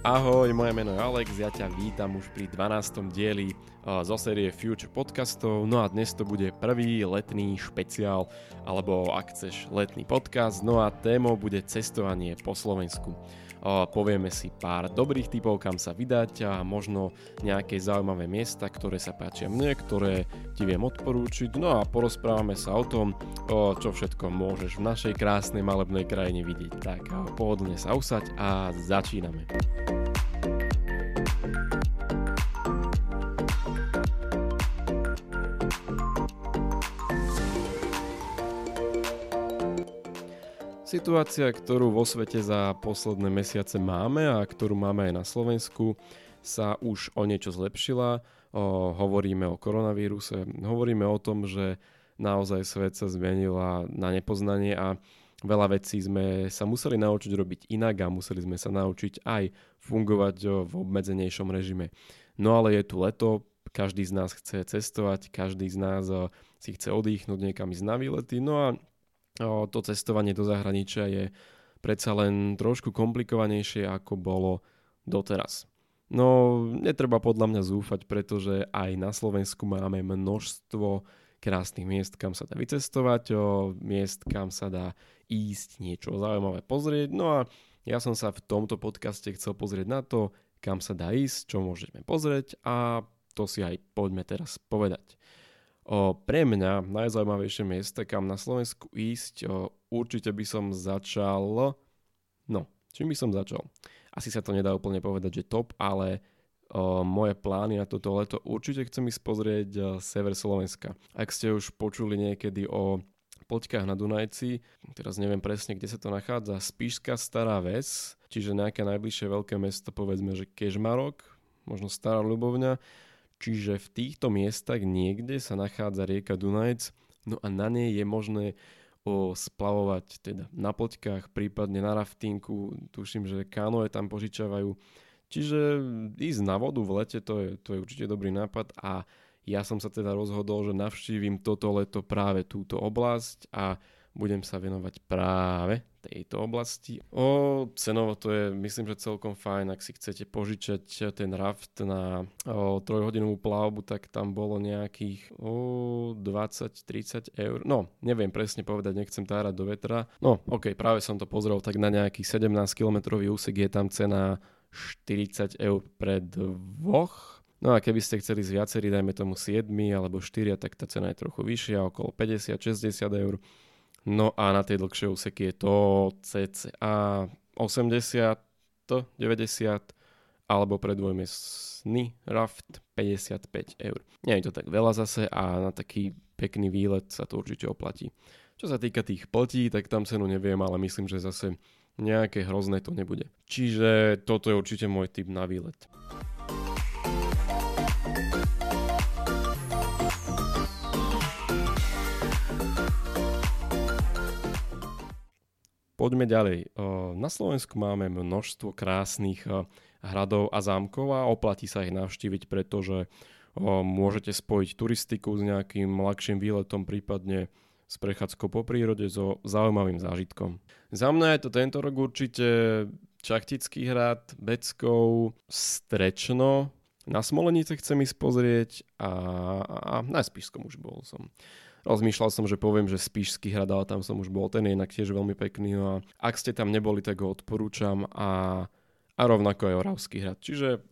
Ahoj, moje meno je Alex, ja ťa vítam už pri 12. dieli zo série Future podcastov. No a dnes to bude prvý letný špeciál, alebo ak chceš letný podcast, no a témou bude cestovanie po Slovensku. Povieme si pár dobrých typov, kam sa vydať a možno nejaké zaujímavé miesta, ktoré sa páčia mne, ktoré ti viem odporúčiť. No a porozprávame sa o tom, čo všetko môžeš v našej krásnej malebnej krajine vidieť. Tak pohodlne sa usaď a začíname. Situácia, ktorú vo svete za posledné mesiace máme a ktorú máme aj na Slovensku, sa už o niečo zlepšila. O, hovoríme o koronavíruse, hovoríme o tom, že naozaj svet sa zmenila na nepoznanie a veľa vecí sme sa museli naučiť robiť inak a museli sme sa naučiť aj fungovať v obmedzenejšom režime. No ale je tu leto, každý z nás chce cestovať, každý z nás si chce oddychnúť niekam ísť na výlety, no a to cestovanie do zahraničia je predsa len trošku komplikovanejšie ako bolo doteraz. No, netreba podľa mňa zúfať, pretože aj na Slovensku máme množstvo krásnych miest, kam sa dá vycestovať, o, miest, kam sa dá ísť, niečo zaujímavé pozrieť. No a ja som sa v tomto podcaste chcel pozrieť na to, kam sa dá ísť, čo môžeme pozrieť a to si aj poďme teraz povedať. Pre mňa najzaujímavejšie miesto, kam na Slovensku ísť, určite by som začal... No, čím by som začal? Asi sa to nedá úplne povedať, že top, ale moje plány na toto leto určite chcem ísť pozrieť sever Slovenska. Ak ste už počuli niekedy o Poďkách na Dunajci, teraz neviem presne, kde sa to nachádza, Spíšska Stará Ves, čiže nejaké najbližšie veľké mesto, povedzme, že Kežmarok, možno Stará Ľubovňa, Čiže v týchto miestach niekde sa nachádza rieka Dunajec, no a na nej je možné o splavovať teda na poďkách, prípadne na raftinku, tuším, že kánoe tam požičavajú. Čiže ísť na vodu v lete, to je, to je určite dobrý nápad a ja som sa teda rozhodol, že navštívim toto leto práve túto oblasť a budem sa venovať práve tejto oblasti. O cenovo to je myslím, že celkom fajn, ak si chcete požičať ten raft na o, trojhodinovú plavbu, tak tam bolo nejakých o, 20-30 eur. No, neviem presne povedať, nechcem tárať do vetra. No, ok, práve som to pozrel, tak na nejaký 17 km úsek je tam cena 40 eur pre dvoch No a keby ste chceli z viacerí, dajme tomu 7 alebo 4, tak tá cena je trochu vyššia, okolo 50-60 eur. No a na tej dlhšej úseky je to cca 80, 90 alebo pre dvojmiestný raft 55 eur. Nie je to tak veľa zase a na taký pekný výlet sa to určite oplatí. Čo sa týka tých pltí, tak tam cenu neviem, ale myslím, že zase nejaké hrozné to nebude. Čiže toto je určite môj tip na výlet. Poďme ďalej. Na Slovensku máme množstvo krásnych hradov a zámkov a oplatí sa ich navštíviť, pretože môžete spojiť turistiku s nejakým ľahším výletom, prípadne s prechádzkou po prírode so zaujímavým zážitkom. Za mňa je to tento rok určite Čachtický hrad, Beckov, Strečno, na Smolenice chcem ísť pozrieť a, a na Spišskom už bol som. Rozmýšľal som, že poviem, že Spíšský hrad, ale tam som už bol, ten je inak tiež veľmi pekný. No a ak ste tam neboli, tak ho odporúčam a, a rovnako aj Oravský hrad. Čiže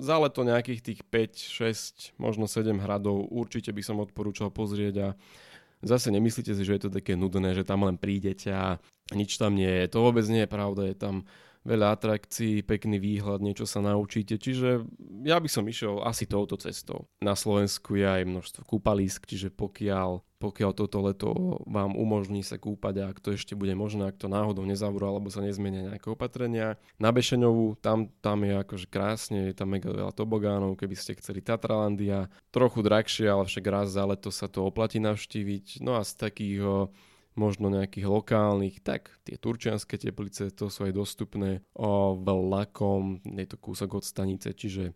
za leto nejakých tých 5, 6, možno 7 hradov určite by som odporúčal pozrieť a zase nemyslíte si, že je to také nudné, že tam len prídete a nič tam nie je. To vôbec nie je pravda, je tam veľa atrakcií, pekný výhľad, niečo sa naučíte, čiže ja by som išiel asi touto cestou. Na Slovensku je aj množstvo kúpalisk, čiže pokiaľ, pokiaľ toto leto vám umožní sa kúpať a ak to ešte bude možné, ak to náhodou nezavrú alebo sa nezmenia nejaké opatrenia. Na Bešeňovú, tam, tam je akože krásne, je tam mega veľa tobogánov, keby ste chceli Tatralandia, trochu drahšie, ale však raz za leto sa to oplatí navštíviť. No a z takých možno nejakých lokálnych, tak tie turčianske teplice, to sú aj dostupné o, vlakom, je to kúsok od stanice, čiže,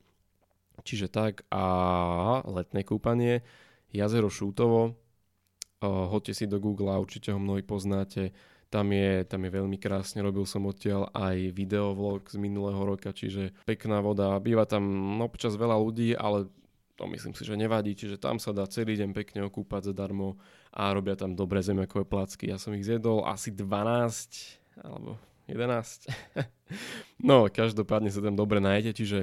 čiže tak. A letné kúpanie, jazero Šútovo, hoďte si do Google, určite ho mnohí poznáte, Tam je, tam je veľmi krásne, robil som odtiaľ aj videovlog z minulého roka, čiže pekná voda. Býva tam občas veľa ľudí, ale to myslím si, že nevadí, čiže tam sa dá celý deň pekne okúpať zadarmo a robia tam dobré zemiakové placky. Ja som ich zjedol asi 12 alebo 11. no, každopádne sa tam dobre nájde, čiže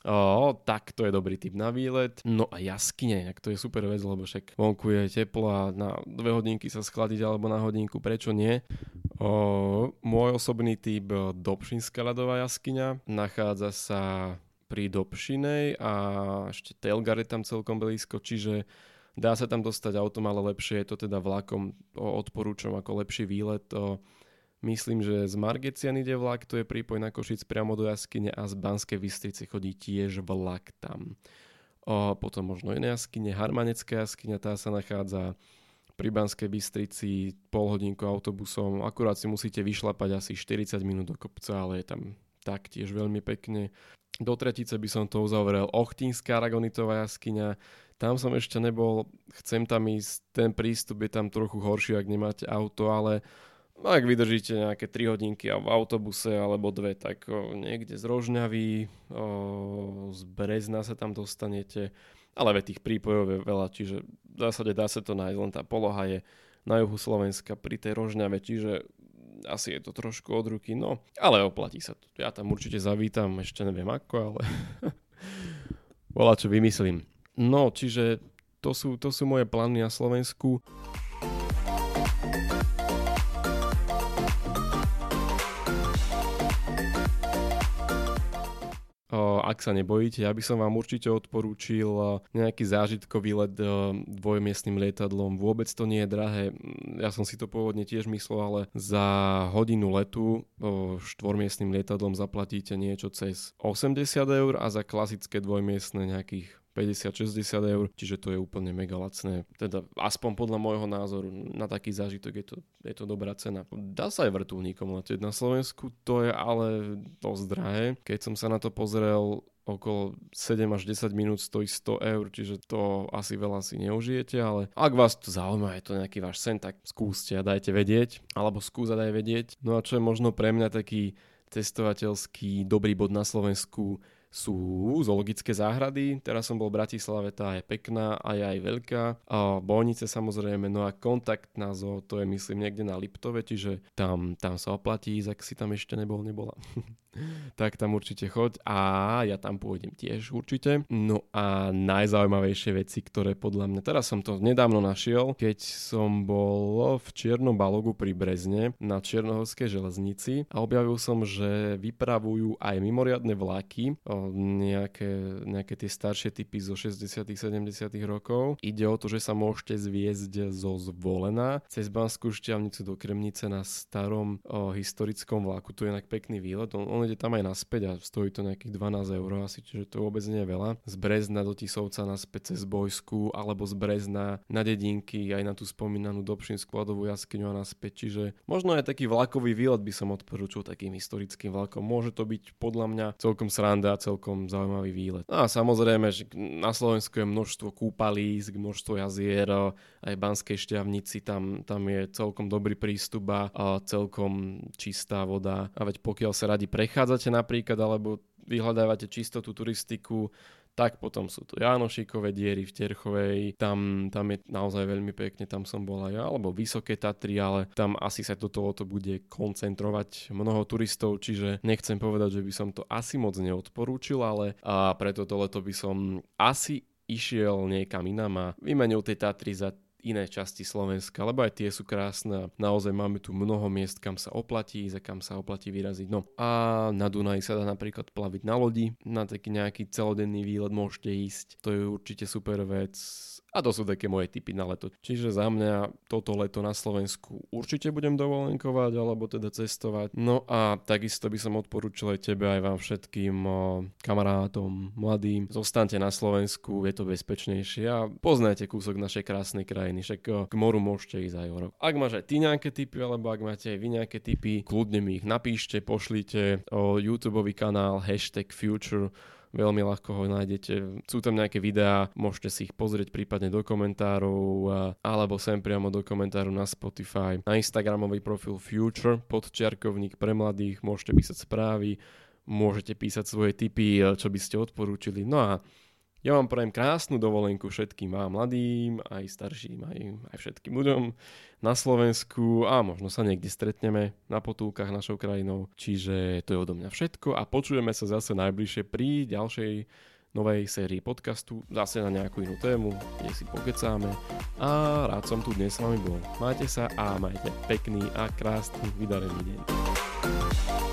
O, tak to je dobrý typ na výlet. No a jaskyne, tak to je super vec, lebo však vonku je teplo a na dve hodinky sa schladiť alebo na hodinku, prečo nie? O, môj osobný typ Dobšinská ľadová jaskyňa nachádza sa pri Dobšinej a ešte Telgar je tam celkom blízko, čiže dá sa tam dostať autom, ale lepšie je to teda vlakom. Odporúčam ako lepší výlet. To myslím, že z Margecian ide vlak, to je prípoj na Košic priamo do jaskyne a z Banskej Bystrice chodí tiež vlak tam. O, potom možno iné jaskyne, Harmanecká jaskyňa, tá sa nachádza pri Banskej Bystrici pol hodinku autobusom, akurát si musíte vyšlapať asi 40 minút do kopca, ale je tam taktiež veľmi pekne. Do tretice by som to uzavrel. Ochtinská Aragonitová jaskyňa. Tam som ešte nebol, chcem tam ísť, ten prístup je tam trochu horší, ak nemáte auto, ale ak vydržíte nejaké 3 hodinky v autobuse alebo dve, tak niekde z Rožňavy, z Brezna sa tam dostanete, ale ve tých prípojov je veľa, čiže v zásade dá sa to nájsť, len tá poloha je na juhu Slovenska pri tej Rožňave, čiže asi je to trošku od ruky, no, ale oplatí sa to. Ja tam určite zavítam, ešte neviem ako, ale volá čo vymyslím. No, čiže to sú, to sú moje plány na Slovensku. Ak sa nebojíte, ja by som vám určite odporúčil nejaký zážitkový let dvojmiestným lietadlom. Vôbec to nie je drahé. Ja som si to pôvodne tiež myslel, ale za hodinu letu štvormiestným lietadlom zaplatíte niečo cez 80 eur a za klasické dvojmiestne nejakých 50-60 eur, čiže to je úplne mega lacné. Teda aspoň podľa môjho názoru na taký zážitok je to, je to dobrá cena. Dá sa aj vrtulníkom letieť na Slovensku, to je ale dosť drahé. Keď som sa na to pozrel, okolo 7 až 10 minút stojí 100 eur, čiže to asi veľa si neužijete, ale ak vás to zaujíma, je to nejaký váš sen, tak skúste a dajte vedieť, alebo skúsať aj vedieť. No a čo je možno pre mňa taký cestovateľský dobrý bod na Slovensku, sú zoologické záhrady. Teraz som bol v Bratislave, tá je pekná a je aj veľká. A bolnice samozrejme, no a kontakt na zoo, to je myslím niekde na Liptove, čiže tam, tam sa oplatí ak si tam ešte nebol, nebola. tak tam určite choď a ja tam pôjdem tiež určite. No a najzaujímavejšie veci, ktoré podľa mňa, teraz som to nedávno našiel, keď som bol v Čiernom balogu pri Brezne na Čiernohorskej železnici a objavil som, že vypravujú aj mimoriadne vlaky, nejaké, nejaké tie staršie typy zo 60 70 rokov. Ide o to, že sa môžete zviezť zo Zvolena cez Banskú šťavnicu do Kremnice na starom o, historickom vlaku. Tu je inak pekný výlet. On, on ide tam aj naspäť a stojí to nejakých 12 eur asi, čiže to vôbec nie je veľa. Z Brezna do Tisovca naspäť cez Bojsku alebo z Brezna na dedinky aj na tú spomínanú Dobšinskú ľadovú jaskyňu a naspäť. Čiže možno aj taký vlakový výlet by som odporúčil takým historickým vlakom. Môže to byť podľa mňa celkom sranda a zaujímavý výlet. No a samozrejme, že na Slovensku je množstvo kúpalísk, množstvo jazier, aj Banskej šťavnici, tam, tam je celkom dobrý prístup a celkom čistá voda. A veď pokiaľ sa radi prechádzate napríklad, alebo vyhľadávate čistotu turistiku, tak potom sú tu Jánošikové diery v Terchovej, tam, tam je naozaj veľmi pekne, tam som bol aj ja, alebo Vysoké Tatry, ale tam asi sa do toho to bude koncentrovať mnoho turistov, čiže nechcem povedať, že by som to asi moc neodporúčil, ale a preto to leto by som asi išiel niekam inám a vymenil tie Tatry za iné časti Slovenska, lebo aj tie sú krásne. Naozaj máme tu mnoho miest, kam sa oplatí ísť a kam sa oplatí vyraziť. No a na Dunaji sa dá napríklad plaviť na lodi, na taký nejaký celodenný výlet môžete ísť. To je určite super vec a to sú také moje typy na leto. Čiže za mňa toto leto na Slovensku určite budem dovolenkovať alebo teda cestovať. No a takisto by som odporúčil aj tebe, aj vám všetkým kamarátom, mladým. Zostaňte na Slovensku, je to bezpečnejšie a poznajte kúsok našej krásnej krajiny. Však k moru môžete ísť aj o rok. Ak máš aj ty nejaké typy, alebo ak máte aj vy nejaké typy, kľudne mi ich napíšte, pošlite o YouTube kanál hashtag future veľmi ľahko ho nájdete. Sú tam nejaké videá, môžete si ich pozrieť prípadne do komentárov alebo sem priamo do komentárov na Spotify. Na Instagramový profil Future, podčiarkovník pre mladých, môžete písať správy, môžete písať svoje tipy, čo by ste odporúčili. No a ja vám prajem krásnu dovolenku všetkým vám mladým, aj starším, aj, aj všetkým ľuďom na Slovensku a možno sa niekde stretneme na potúkach našou krajinou. Čiže to je odo mňa všetko a počujeme sa zase najbližšie pri ďalšej novej sérii podcastu, zase na nejakú inú tému, kde si pokecáme a rád som tu dnes s vami bol. Majte sa a majte pekný a krásny vydarený deň.